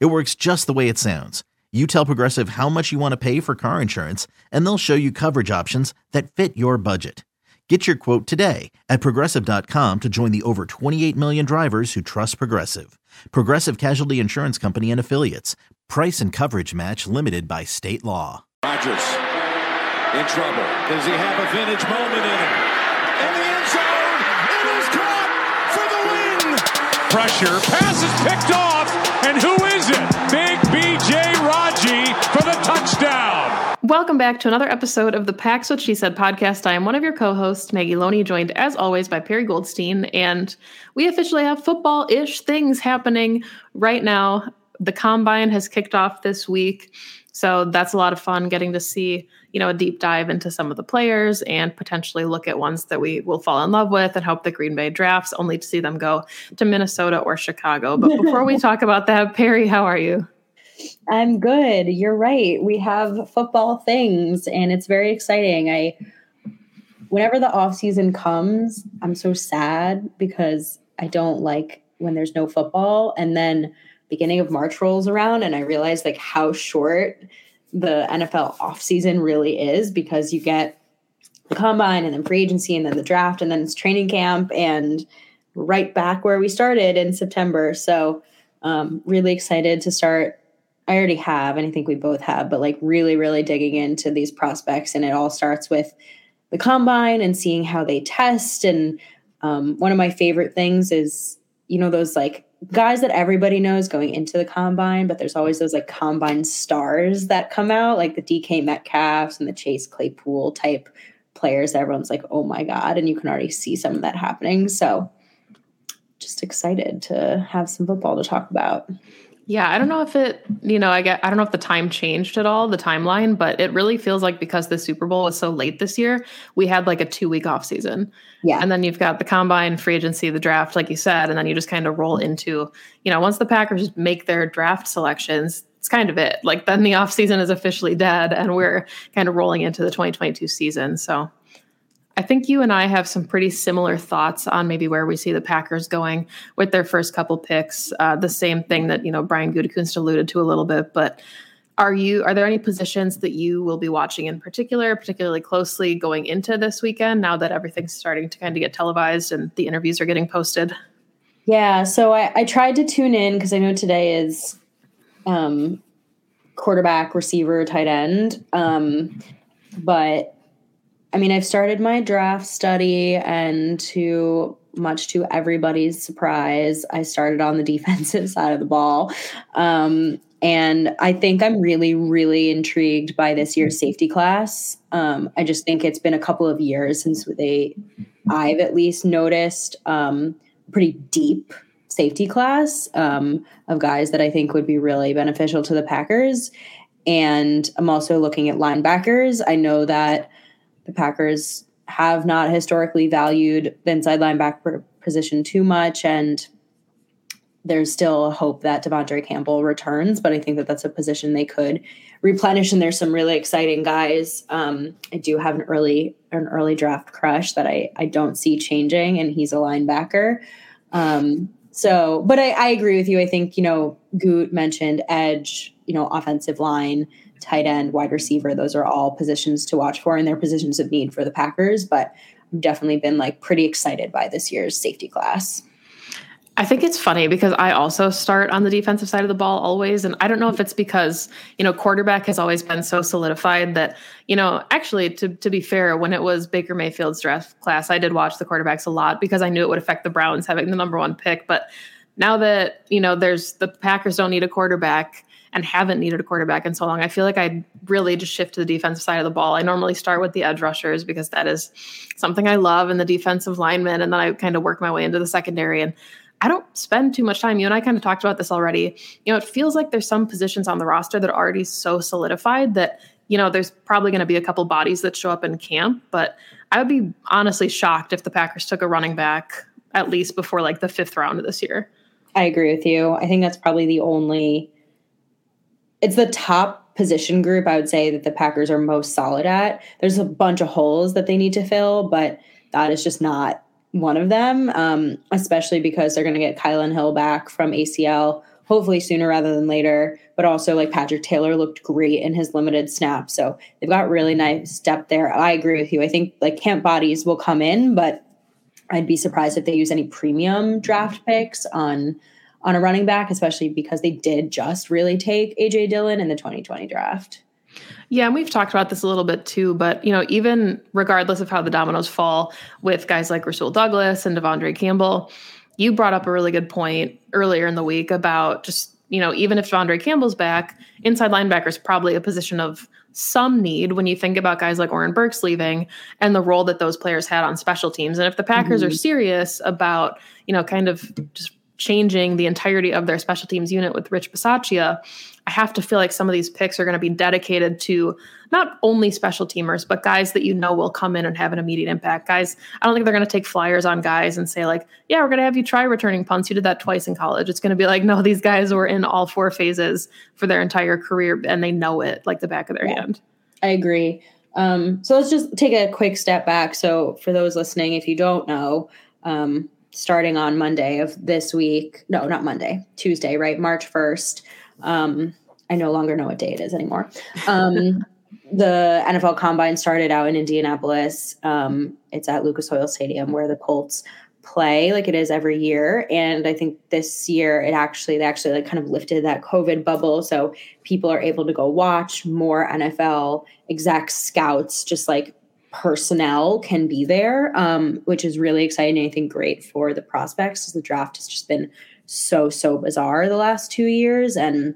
It works just the way it sounds. You tell Progressive how much you want to pay for car insurance, and they'll show you coverage options that fit your budget. Get your quote today at progressive.com to join the over 28 million drivers who trust Progressive. Progressive Casualty Insurance Company and Affiliates. Price and coverage match limited by state law. Rodgers in trouble. Does he have a vintage moment in him? In the end zone, it is caught for the win. Pressure, pass is picked off, and who is it? Big BJ Raji for the touchdown. Welcome back to another episode of the Pax What She Said podcast. I am one of your co-hosts, Maggie Loney, joined as always by Perry Goldstein, and we officially have football-ish things happening right now. The combine has kicked off this week, so that's a lot of fun getting to see you know a deep dive into some of the players and potentially look at ones that we will fall in love with and hope the Green Bay drafts, only to see them go to Minnesota or Chicago. But before we talk about that, Perry, how are you? I'm good. You're right. We have football things and it's very exciting. I whenever the off season comes, I'm so sad because I don't like when there's no football and then beginning of March rolls around and I realize like how short the NFL offseason really is because you get the combine and then free agency and then the draft and then it's training camp and right back where we started in September. So um, really excited to start I already have, and I think we both have, but like really, really digging into these prospects. And it all starts with the combine and seeing how they test. And um, one of my favorite things is, you know, those like guys that everybody knows going into the combine, but there's always those like combine stars that come out, like the DK Metcalfs and the Chase Claypool type players that everyone's like, oh my God. And you can already see some of that happening. So just excited to have some football to talk about. Yeah, I don't know if it, you know, I get I don't know if the time changed at all, the timeline, but it really feels like because the Super Bowl was so late this year, we had like a 2 week off season. Yeah. And then you've got the combine, free agency, the draft like you said, and then you just kind of roll into, you know, once the Packers make their draft selections, it's kind of it. Like then the off season is officially dead and we're kind of rolling into the 2022 season. So I think you and I have some pretty similar thoughts on maybe where we see the Packers going with their first couple picks. Uh, the same thing that you know Brian Gutekunst alluded to a little bit, but are you are there any positions that you will be watching in particular, particularly closely going into this weekend? Now that everything's starting to kind of get televised and the interviews are getting posted. Yeah, so I, I tried to tune in because I know today is um, quarterback, receiver, tight end, um, but I mean, I've started my draft study, and to much to everybody's surprise, I started on the defensive side of the ball. Um, and I think I'm really, really intrigued by this year's safety class. Um, I just think it's been a couple of years since they, I've at least noticed um, pretty deep safety class um, of guys that I think would be really beneficial to the Packers. And I'm also looking at linebackers. I know that the Packers have not historically valued the inside linebacker position too much, and there's still a hope that De'Vondre Campbell returns, but I think that that's a position they could replenish. And there's some really exciting guys. Um, I do have an early an early draft crush that I I don't see changing, and he's a linebacker. Um, so, but I, I agree with you. I think you know Goot mentioned edge, you know, offensive line tight end, wide receiver. Those are all positions to watch for, and they're positions of need for the Packers. But I've definitely been like pretty excited by this year's safety class. I think it's funny because I also start on the defensive side of the ball always. And I don't know if it's because, you know, quarterback has always been so solidified that, you know, actually, to, to be fair, when it was Baker Mayfield's draft class, I did watch the quarterbacks a lot because I knew it would affect the Browns having the number one pick. But now that, you know, there's the Packers don't need a quarterback, and haven't needed a quarterback in so long. I feel like I really just shift to the defensive side of the ball. I normally start with the edge rushers because that is something I love and the defensive linemen, and then I kind of work my way into the secondary. And I don't spend too much time. You and I kind of talked about this already. You know, it feels like there's some positions on the roster that are already so solidified that, you know, there's probably going to be a couple bodies that show up in camp. But I would be honestly shocked if the Packers took a running back at least before like the fifth round of this year. I agree with you. I think that's probably the only, it's the top position group I would say that the Packers are most solid at. There's a bunch of holes that they need to fill, but that is just not one of them, um, especially because they're going to get Kylin Hill back from ACL, hopefully sooner rather than later. But also, like Patrick Taylor looked great in his limited snap. So they've got really nice depth there. I agree with you. I think like camp bodies will come in, but I'd be surprised if they use any premium draft picks on on a running back, especially because they did just really take AJ Dillon in the 2020 draft. Yeah, and we've talked about this a little bit too, but you know, even regardless of how the dominoes fall with guys like Rasul Douglas and De'Vondre Campbell, you brought up a really good point earlier in the week about just, you know, even if De'Vondre Campbell's back, inside linebacker is probably a position of some need when you think about guys like Oren Burks leaving and the role that those players had on special teams. And if the Packers mm-hmm. are serious about, you know, kind of just changing the entirety of their special teams unit with Rich Bisaccia, I have to feel like some of these picks are going to be dedicated to not only special teamers, but guys that you know will come in and have an immediate impact. Guys, I don't think they're going to take flyers on guys and say, like, yeah, we're going to have you try returning punts. You did that twice in college. It's going to be like, no, these guys were in all four phases for their entire career and they know it like the back of their yeah, hand. I agree. Um, so let's just take a quick step back. So, for those listening, if you don't know, um, starting on Monday of this week, no, not Monday, Tuesday, right? March 1st. Um, I no longer know what day it is anymore. Um, the NFL Combine started out in Indianapolis. Um, it's at Lucas Oil Stadium where the Colts play, like it is every year. And I think this year it actually they actually like kind of lifted that COVID bubble, so people are able to go watch more NFL execs, scouts, just like personnel can be there, um, which is really exciting. I think great for the prospects because the draft has just been so so bizarre the last two years and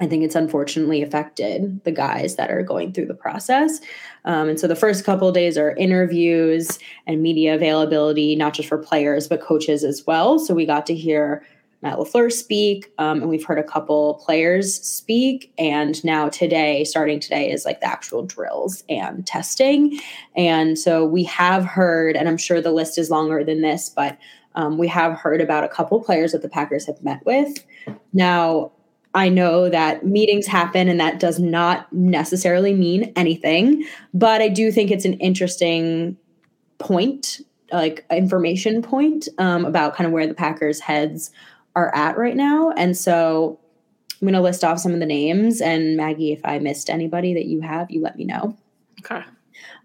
I think it's unfortunately affected the guys that are going through the process. Um, and so the first couple days are interviews and media availability, not just for players, but coaches as well. So we got to hear Matt LaFleur speak, um, and we've heard a couple players speak. And now today, starting today, is like the actual drills and testing. And so we have heard, and I'm sure the list is longer than this, but um, we have heard about a couple players that the Packers have met with. Now, I know that meetings happen and that does not necessarily mean anything, but I do think it's an interesting point, like information point um, about kind of where the Packers' heads are at right now. And so I'm going to list off some of the names. And Maggie, if I missed anybody that you have, you let me know. Okay.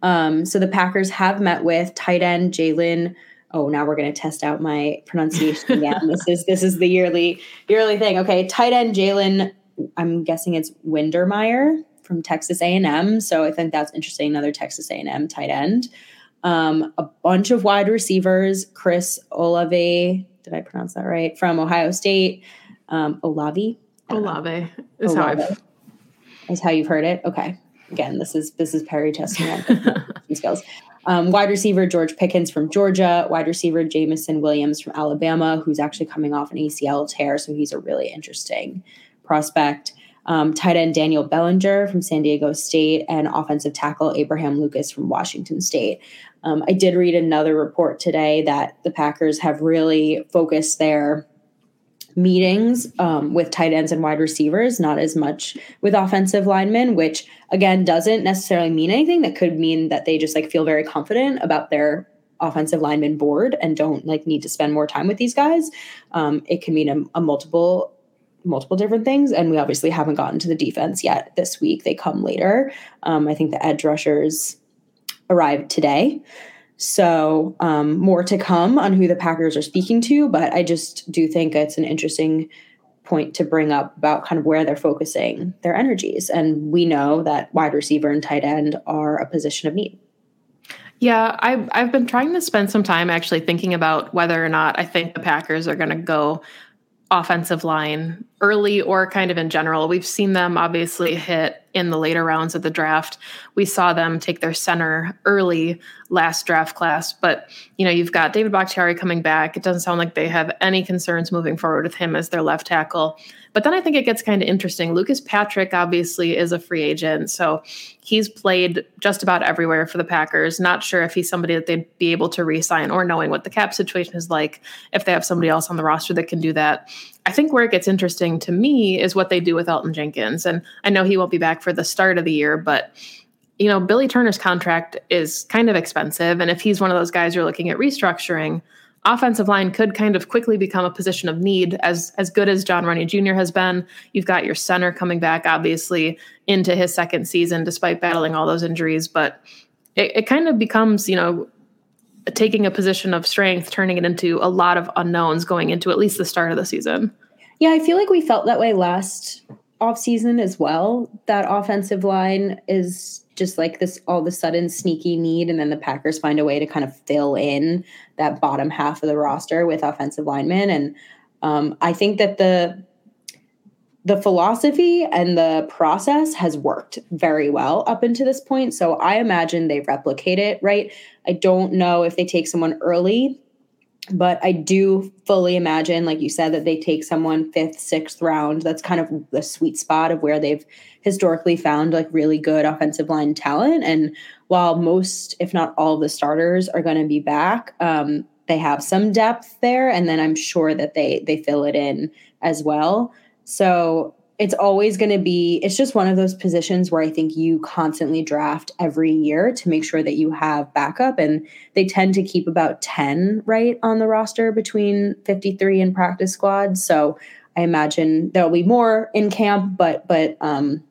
Um, so the Packers have met with tight end Jalen oh now we're going to test out my pronunciation again this is this is the yearly yearly thing okay tight end jalen i'm guessing it's Wydermyer from texas a&m so i think that's interesting another texas a&m tight end um, a bunch of wide receivers chris olave did i pronounce that right from ohio state um, olave olave is olave. how i've is how you've heard it okay again this is this is perry testing skills um, wide receiver George Pickens from Georgia, wide receiver Jameson Williams from Alabama, who's actually coming off an ACL tear, so he's a really interesting prospect. Um, tight end Daniel Bellinger from San Diego State, and offensive tackle Abraham Lucas from Washington State. Um, I did read another report today that the Packers have really focused their meetings um, with tight ends and wide receivers, not as much with offensive linemen, which again doesn't necessarily mean anything. That could mean that they just like feel very confident about their offensive lineman board and don't like need to spend more time with these guys. Um, it can mean a, a multiple multiple different things and we obviously haven't gotten to the defense yet this week they come later um, i think the edge rushers arrived today so, um, more to come on who the Packers are speaking to, but I just do think it's an interesting point to bring up about kind of where they're focusing their energies. And we know that wide receiver and tight end are a position of need. Yeah, I've, I've been trying to spend some time actually thinking about whether or not I think the Packers are going to go offensive line early or kind of in general. We've seen them obviously hit in the later rounds of the draft. We saw them take their center early last draft class, but you know, you've got David Bakhtiari coming back. It doesn't sound like they have any concerns moving forward with him as their left tackle. But then I think it gets kind of interesting. Lucas Patrick obviously is a free agent, so he's played just about everywhere for the Packers. Not sure if he's somebody that they'd be able to re-sign or knowing what the cap situation is like if they have somebody else on the roster that can do that. I think where it gets interesting to me is what they do with Elgton Jenkins. And I know he won't be back for the start of the year, but you know, Billy Turner's contract is kind of expensive. And if he's one of those guys you're looking at restructuring, offensive line could kind of quickly become a position of need as as good as Jon Runyan Jr. has been. You've got your center coming back, obviously, into his second season, despite battling all those injuries. But it, it kind of becomes, you know, taking a position of strength, turning it into a lot of unknowns going into at least the start of the season. Yeah, I feel like we felt that way last offseason as well. That offensive line is just like this all of a sudden sneaky need, and then the Packers find a way to kind of fill in that bottom half of the roster with offensive linemen. And um, I think that the the philosophy and the process has worked very well up until this point. So I imagine they replicate it, right? I don't know if they take someone early but I do fully imagine, like you said, that they take someone fifth, sixth round. That's kind of the sweet spot of where they've historically found like really good offensive line talent. And while most, if not all, the starters are going to be back, um, they have some depth there, and then I'm sure that they they fill it in as well. So it's always going to be it's just one of those positions where i think you constantly draft every year to make sure that you have backup and they tend to keep about 10 right on the roster between 53 and practice squad so i imagine there'll be more in camp but but um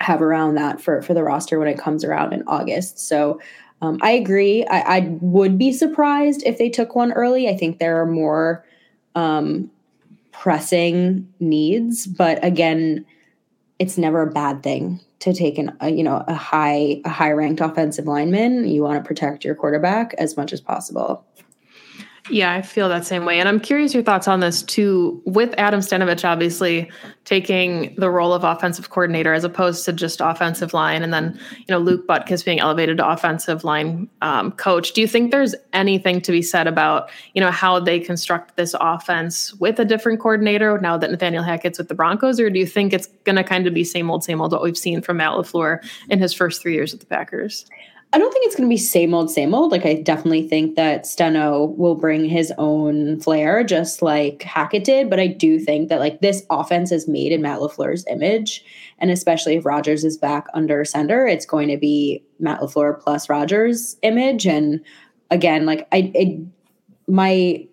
have around that for for the roster when it comes around in august. So um, i agree. I, I would be surprised if they took one early. I think there are more um pressing needs but again it's never a bad thing to take an a, you know a high a high ranked offensive lineman. You want to protect your quarterback as much as possible yeah, I feel that same way. And I'm curious your thoughts on this too, with Adam Stenavich obviously taking the role of offensive coordinator as opposed to just offensive line. And then, you know, Luke Butkus being elevated to offensive line um, coach. Do you think there's anything to be said about, you know, how they construct this offense with a different coordinator now that Nathaniel Hackett's with the Broncos? Or do you think it's going to kind of be same old, same old what we've seen from Matt LaFleur in his first three years with the Packers? I don't think it's going to be same old, same old. Like, I definitely think that Steno will bring his own flair, just like Hackett did. But I do think that, like, this offense is made in Matt LaFleur's image. And especially if Rodgers is back under center, it's going to be Matt LaFleur plus Rodgers' image. And again, like, I, it, my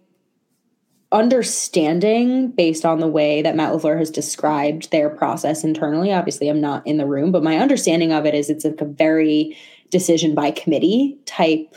understanding based on the way that Matt LaFleur has described their process internally, obviously, I'm not in the room, but my understanding of it is it's like a very, decision by committee type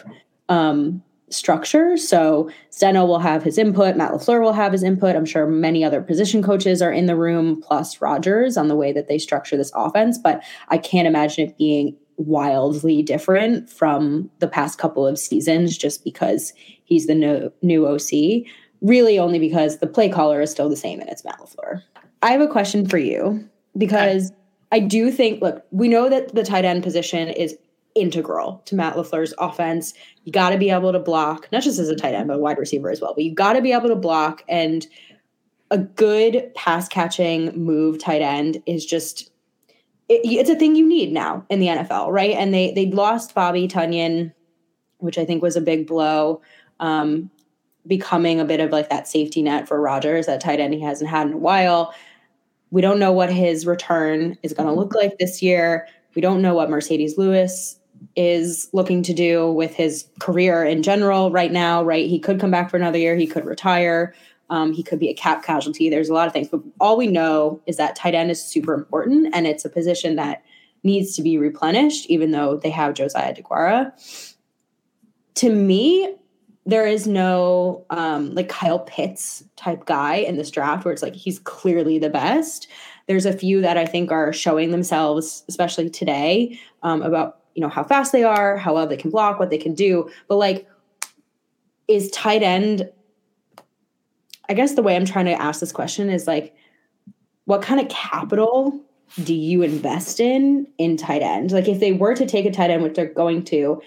um, structure. So Steno will have his input, Matt LaFleur will have his input. I'm sure many other position coaches are in the room, plus Rodgers on the way that they structure this offense. But I can't imagine it being wildly different from the past couple of seasons just because he's the new, new OC. Really, only because the play caller is still the same and it's Matt LaFleur. I have a question for you because I do think, look, we know that the tight end position is integral to Matt LaFleur's offense. You got to be able to block, not just as a tight end, but a wide receiver as well. But you got to be able to block. And a good pass catching move tight end is just it, it's a thing you need now in the NFL, right? And they they lost Bobby Tonyan, which I think was a big blow. Um, becoming a bit of like that safety net for Rodgers, that tight end he hasn't had in a while. We don't know what his return is going to look like this year. We don't know what Marcedes Lewis is looking to do with his career in general right now, right? He could come back for another year, he could retire, um, he could be a cap casualty. There's a lot of things, but all we know is that tight end is super important and it's a position that needs to be replenished, even though they have Josiah DeGuara. To me, there is no um, like Kyle Pitts type guy in this draft where it's like he's clearly the best. There's a few that I think are showing themselves, especially today, um, about you know how fast they are, how well they can block, what they can do. But like, is tight end? I guess the way I'm trying to ask this question is like, what kind of capital do you invest in in tight end? Like if they were to take a tight end, which they're going to,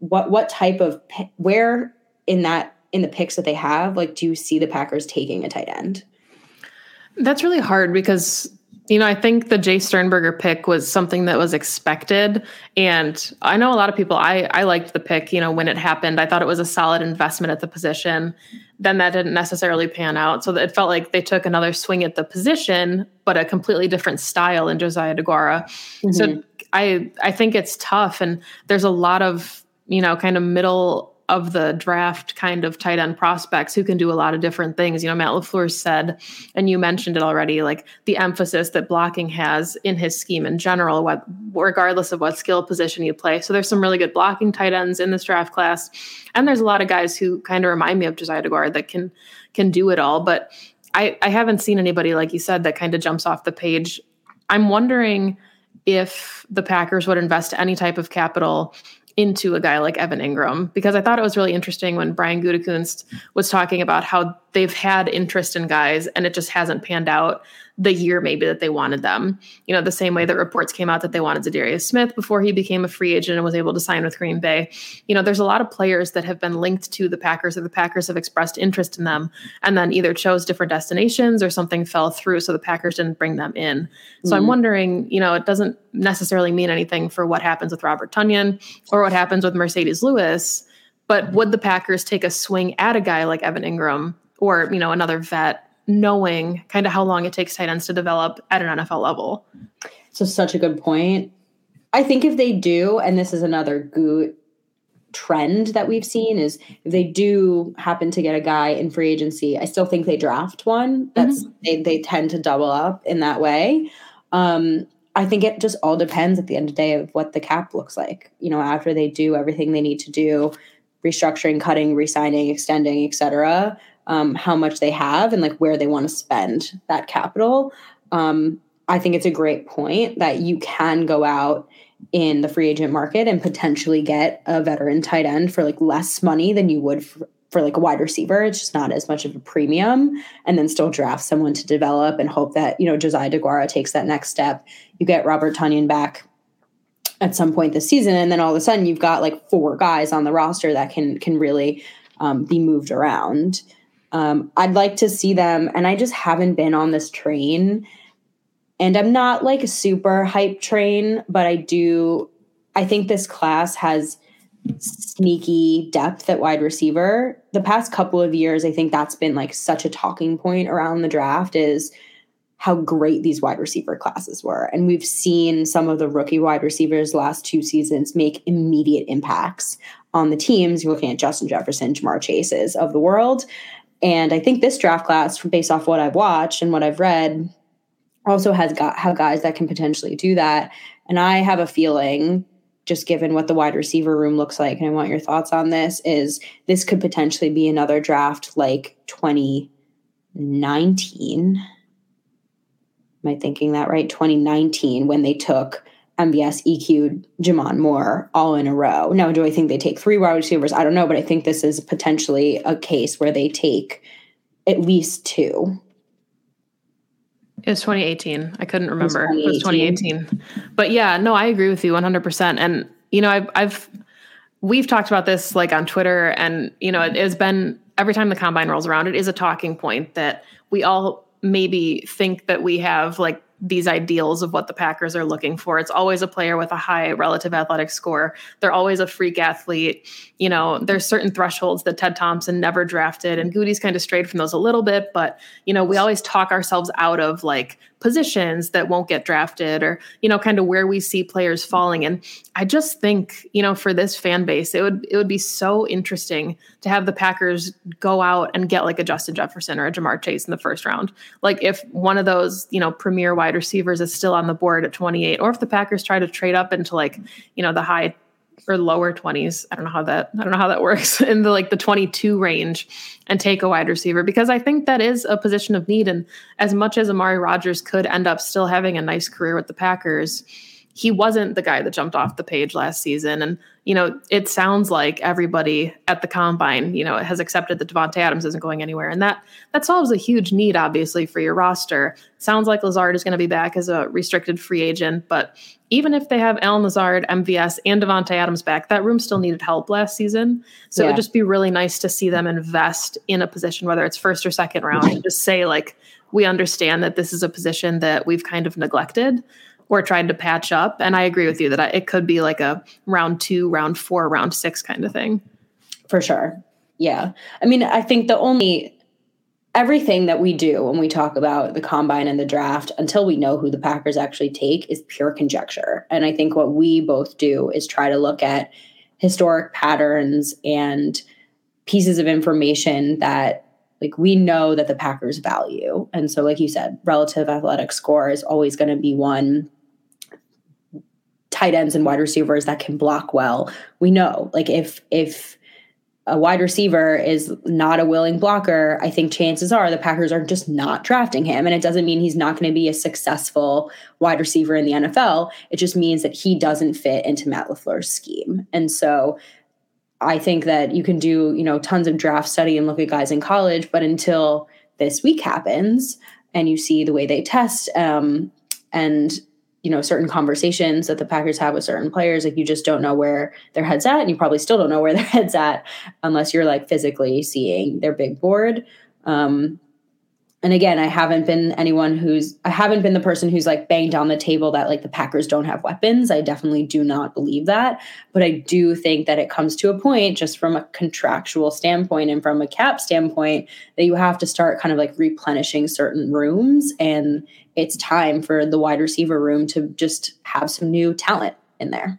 what what type of where in that in the picks that they have, like do you see the Packers taking a tight end? That's really hard because you know, I think the Jace Sternberger pick was something that was expected. And I know a lot of people, I, I liked the pick, you know, when it happened. I thought it was a solid investment at the position. Then that didn't necessarily pan out. So it felt like they took another swing at the position, but a completely different style in Josiah DeGuara. Mm-hmm. So I I think it's tough. And there's a lot of, you know, kind of middle of the draft kind of tight end prospects who can do a lot of different things. You know, Matt LaFleur said, and you mentioned it already, like the emphasis that blocking has in his scheme in general, what regardless of what skill position you play. So there's some really good blocking tight ends in this draft class. And there's a lot of guys who kind of remind me of Josiah DeGuara that can can do it all. But I, I haven't seen anybody, like you said, that kind of jumps off the page. I'm wondering if the Packers would invest any type of capital into a guy like Evan Engram because I thought it was really interesting when Brian Gutekunst was talking about how they've had interest in guys and it just hasn't panned out the year maybe that they wanted them. You know, the same way that reports came out that they wanted Za'Darius Smith before he became a free agent and was able to sign with Green Bay. You know, there's a lot of players that have been linked to the Packers or the Packers have expressed interest in them and then either chose different destinations or something fell through so the Packers didn't bring them in. So mm I'm wondering, you know, it doesn't necessarily mean anything for what happens with Robert Tonyan or what happens with Marcedes Lewis, but would the Packers take a swing at a guy like Evan Engram or, you know, another vet knowing kind of how long it takes tight ends to develop at an NFL level. So such a good point. I think if they do, and this is another good trend that we've seen, is if they do happen to get a guy in free agency, I still think they draft one. That's mm-hmm. they they tend to double up in that way. Um, I think it just all depends at the end of the day of what the cap looks like. You know, after they do everything they need to do, restructuring, cutting, resigning, extending, etc um, how much they have and like where they want to spend that capital. Um, I think it's a great point that you can go out in the free agent market and potentially get a veteran tight end for like less money than you would for, for like a wide receiver. It's just not as much of a premium, and then still draft someone to develop and hope that you know Josiah DeGuara takes that next step. You get Robert Tonyan back at some point this season, and then all of a sudden you've got like four guys on the roster that can can really um, be moved around. Um, I'd like to see them, and I just haven't been on this train. And I'm not like a super hype train, but I do. I think this class has sneaky depth at wide receiver. The past couple of years, I think that's been like such a talking point around the draft is how great these wide receiver classes were. And we've seen some of the rookie wide receivers last two seasons make immediate impacts on the teams. You're looking at Justin Jefferson, Ja'Marr Chases of the world. And I think this draft class, based off what I've watched and what I've read, also has got have guys that can potentially do that. And I have a feeling, just given what the wide receiver room looks like, and I want your thoughts on this, is this could potentially be another draft like 2019. Am I thinking that right? 2019, when they took MVS EQ'd J'Mon Moore all in a row. Now, do I think they take three wide receivers? I don't know, but I think this is potentially a case where they take at least two. It was 2018. I couldn't remember. It was 2018. It was 2018. But yeah, no, I agree with you 100%. And, you know, I've, I've, we've talked about this like on Twitter, and, you know, it has been every time the combine rolls around, it is a talking point that we all maybe think that we have like these ideals of what the Packers are looking for. It's always a player with a high relative athletic score. They're always a freak athlete. You know, there's certain thresholds that Ted Thompson never drafted, and Gutey's kind of strayed from those a little bit. But you know, we always talk ourselves out of like positions that won't get drafted, or you know, kind of where we see players falling. And I just think, you know, for this fan base, it would it would be so interesting to have the Packers go out and get like a Justin Jefferson or a Ja'Marr Chase in the first round. Like if one of those, you know, premier wide receivers is still on the board at 28, or if the Packers try to trade up into like, you know, the high or lower 20s. I don't know how that I don't know how that works in the like the 22 range and take a wide receiver because I think that is a position of need and as much as Amari Rodgers could end up still having a nice career with the Packers, he wasn't the guy that jumped off the page last season. And, you know, it sounds like everybody at the combine, you know, has accepted that Davante Adams isn't going anywhere. And that that solves a huge need, obviously, for your roster. Sounds like Lazard is going to be back as a restricted free agent, but even if they have Allen Lazard, MVS, and Davante Adams back, that room still needed help last season. So yeah. it would just be really nice to see them invest in a position, whether it's first or second round, and just say, like, we understand that this is a position that we've kind of neglected or tried to patch up. And I agree with you that it could be like a round two, round four, round six kind of thing. For sure. Yeah. I mean, I think the only everything that we do when we talk about the combine and the draft until we know who the Packers actually take is pure conjecture. And I think what we both do is try to look at historic patterns and pieces of information that like we know that the Packers value. And so like you said, relative athletic score is always going to be one tight ends and wide receivers that can block well. We know, like if if a wide receiver is not a willing blocker, I think chances are the Packers are just not drafting him. And it doesn't mean he's not going to be a successful wide receiver in the NFL. It just means that he doesn't fit into Matt LaFleur's scheme. And so I think that you can do, you know, tons of draft study and look at guys in college, but until this week happens and you see the way they test um, and you know certain conversations that the Packers have with certain players like you just don't know where their heads at and you probably still don't know where their heads at unless you're like physically seeing their big board. Um, and again i haven't been anyone who's i haven't been the person who's like banged on the table that like the packers don't have weapons. I definitely do not believe that. But i do think that it comes to a point just from a contractual standpoint and from a cap standpoint that you have to start kind of like replenishing certain rooms and it's time for the wide receiver room to just have some new talent in there.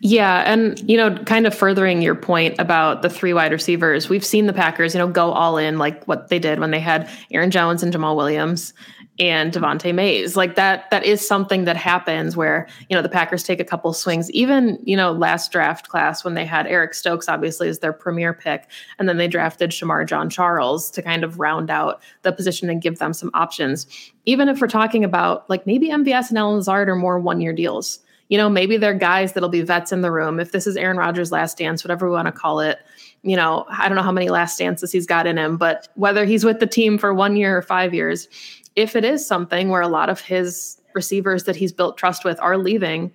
Yeah, and you know, kind of furthering your point about the three wide receivers, we've seen the Packers, you know, go all in like what they did when they had Aaron Jones and Jamaal Williams and Devante Mays. Like that that is something that happens where, you know, the Packers take a couple swings. Even, you know, last draft class when they had Eric Stokes obviously as their premier pick and then they drafted Shemar Jean-Charles to kind of round out the position and give them some options. Even if we're talking about like maybe MVS and Allen Lazard are more one-year deals you know, maybe they're guys that'll be vets in the room. If this is Aaron Rodgers' last dance, whatever we want to call it, you know, I don't know how many last dances he's got in him, but whether he's with the team for one year or five years, if it is something where a lot of his receivers that he's built trust with are leaving,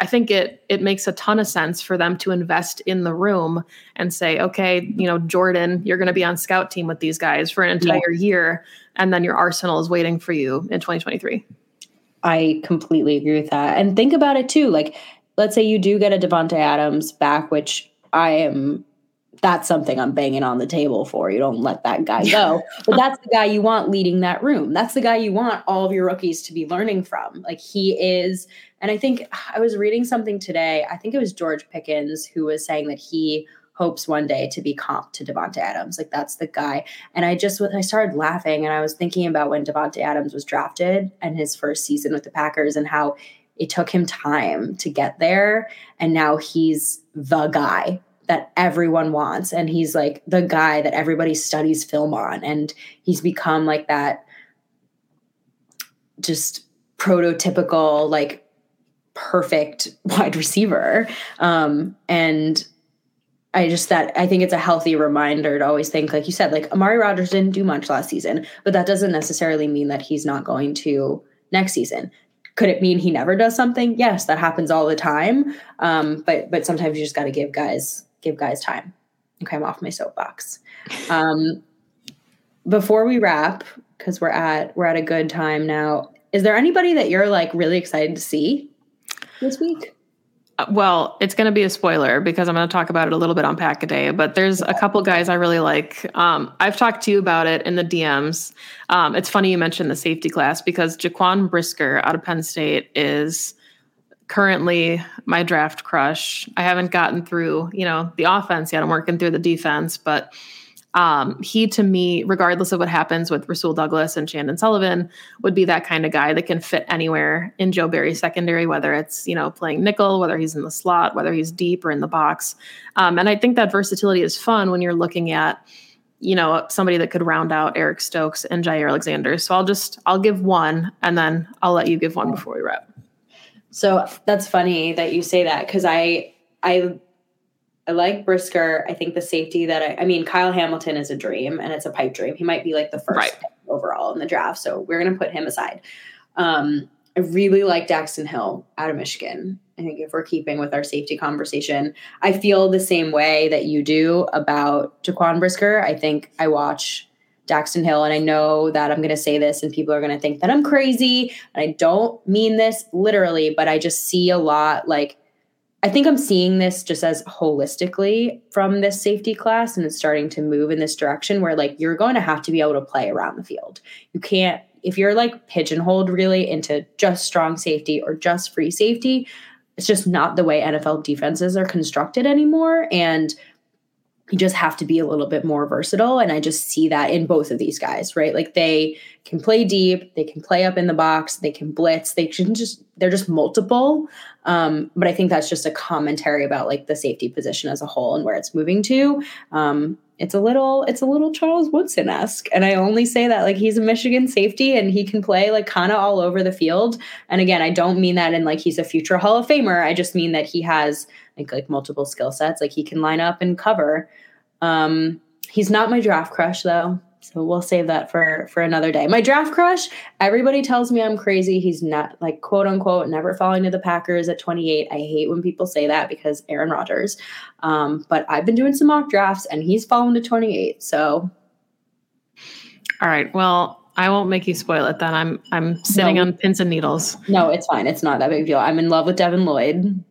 I think it it makes a ton of sense for them to invest in the room and say, okay, you know, Jordan, you're going to be on scout team with these guys for an entire yeah. year, and then your arsenal is waiting for you in 2023. I completely agree with that. And think about it too. Like, let's say you do get a Davante Adams back, which I am that's something I'm banging on the table for. You don't let that guy go. but that's the guy you want leading that room. That's the guy you want all of your rookies to be learning from. Like he is, and I think I was reading something today. I think it was George Pickens who was saying that he hopes one day to be comp to Davante Adams. Like that's the guy. And I just I started laughing and I was thinking about when Davante Adams was drafted and his first season with the Packers and how it took him time to get there and now he's the guy that everyone wants and he's like the guy that everybody studies film on and he's become like that just prototypical like perfect wide receiver um and I just that I think it's a healthy reminder to always think, like you said, like Amari Rodgers didn't do much last season, but that doesn't necessarily mean that he's not going to next season. Could it mean he never does something? Yes, that happens all the time. Um, but but sometimes you just got to give guys give guys time. Okay, I'm off my soapbox. Um, before we wrap, because we're at we're at a good time now. Is there anybody that you're like really excited to see this week? Uh, well, it's going to be a spoiler because I'm going to talk about it a little bit on Pack a Day. But there's a couple guys I really like. Um, I've talked to you about it in the DMs. Um, it's funny you mentioned the safety class because Jaquan Brisker out of Penn State is currently my draft crush. I haven't gotten through, you know, the offense yet. I'm working through the defense, but um, he to me, regardless of what happens with Rasul Douglas and Chandon Sullivan, would be that kind of guy that can fit anywhere in Joe Barry's secondary, whether it's you know playing nickel, whether he's in the slot, whether he's deep or in the box. Um, and I think that versatility is fun when you're looking at you know somebody that could round out Eric Stokes and Jaire Alexander. So I'll just I'll give one, and then I'll let you give one before we wrap. So that's funny that you say that because I I I like Brisker. I think the safety that I I mean Kyle Hamilton is a dream and it's a pipe dream. He might be like the first Right. overall in the draft. So we're gonna put him aside. Um, I really like Daxton Hill out of Michigan. I think if we're keeping with our safety conversation, I feel the same way that you do about Jaquan Brisker. I think I watch Daxton Hill and I know that I'm going to say this and people are going to think that I'm crazy. And I don't mean this literally, but I just see a lot like, I think I'm seeing this just as holistically from this safety class, and it's starting to move in this direction where, like, you're going to have to be able to play around the field. You can't, if you're like pigeonholed really into just strong safety or just free safety, it's just not the way NFL defenses are constructed anymore. And you just have to be a little bit more versatile. And I just see that in both of these guys, right? Like they can play deep, they can play up in the box, they can blitz, they can just, they're just multiple. Um, but I think that's just a commentary about like the safety position as a whole and where it's moving to. Um, it's a little, it's a little Charles Woodson esque. And I only say that like he's a Michigan safety and he can play like kind of all over the field. And again, I don't mean that in like he's a future Hall of Famer. I just mean that he has like like multiple skill sets. Like he can line up and cover. Um, he's not my draft crush though. So we'll save that for for another day. My draft crush, everybody tells me I'm crazy. He's not like quote unquote never falling to the Packers at 28. I hate when people say that because Aaron Rodgers. Um, but I've been doing some mock drafts and he's fallen to 28. So All right. Well, I won't make you spoil it then. I'm I'm sitting No. on pins and needles. no, it's fine. It's not that big a deal. I'm in love with Devin Lloyd.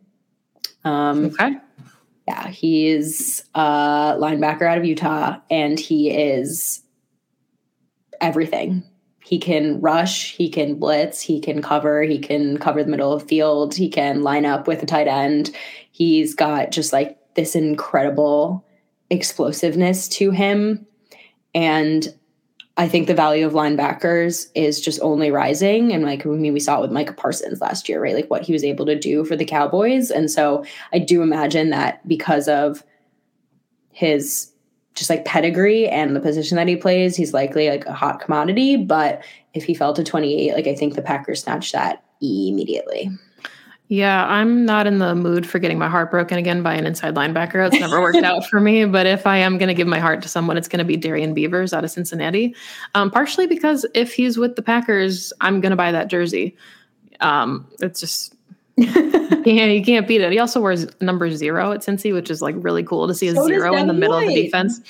Um, Okay. Yeah, he's a linebacker out of Utah, and he is everything. He can rush, he can blitz, he can cover, he can cover the middle of the field, he can line up with a tight end. He's got just like this incredible explosiveness to him. And I think the value of linebackers is just only rising. And like, I mean, we saw it with Micah Parsons last year, right? Like what he was able to do for the Cowboys. And so I do imagine that because of his just like pedigree and the position that he plays, he's likely like a hot commodity. But if he fell to 28, like I think the Packers snatched that immediately. Yeah, I'm not in the mood for getting my heart broken again by an inside linebacker. It's never worked out for me. But if I am going to give my heart to someone, it's going to be Darrian Beavers out of Cincinnati. Um, partially because if he's with the Packers, I'm going to buy that jersey. Um, it's just yeah, you can't beat it. He also wears number zero at Cincy, which is like really cool to see a So zero in the middle of the defense.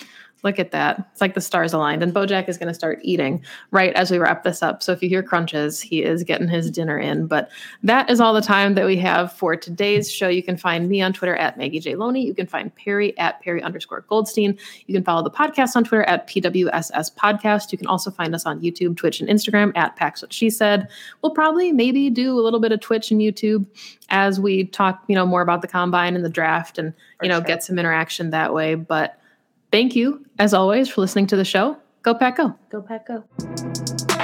Look at that. It's like the stars aligned. And Bojack is going to start eating right as we wrap this up. So if you hear crunches, he is getting his dinner in. But that is all the time that we have for today's show. You can find me on Twitter at Maggie J. Loney. You can find Perry at Perry underscore Goldstein. You can follow the podcast on Twitter at PWSS Podcast. You can also find us on YouTube, Twitch, and Instagram at Pax What She Said. We'll probably maybe do a little bit of Twitch and YouTube as we talk, you know, more about the combine and the draft and, you know, sure. get some interaction that way. But thank you, as always, for listening to the show. Go Pack Go. Go, Pack, go.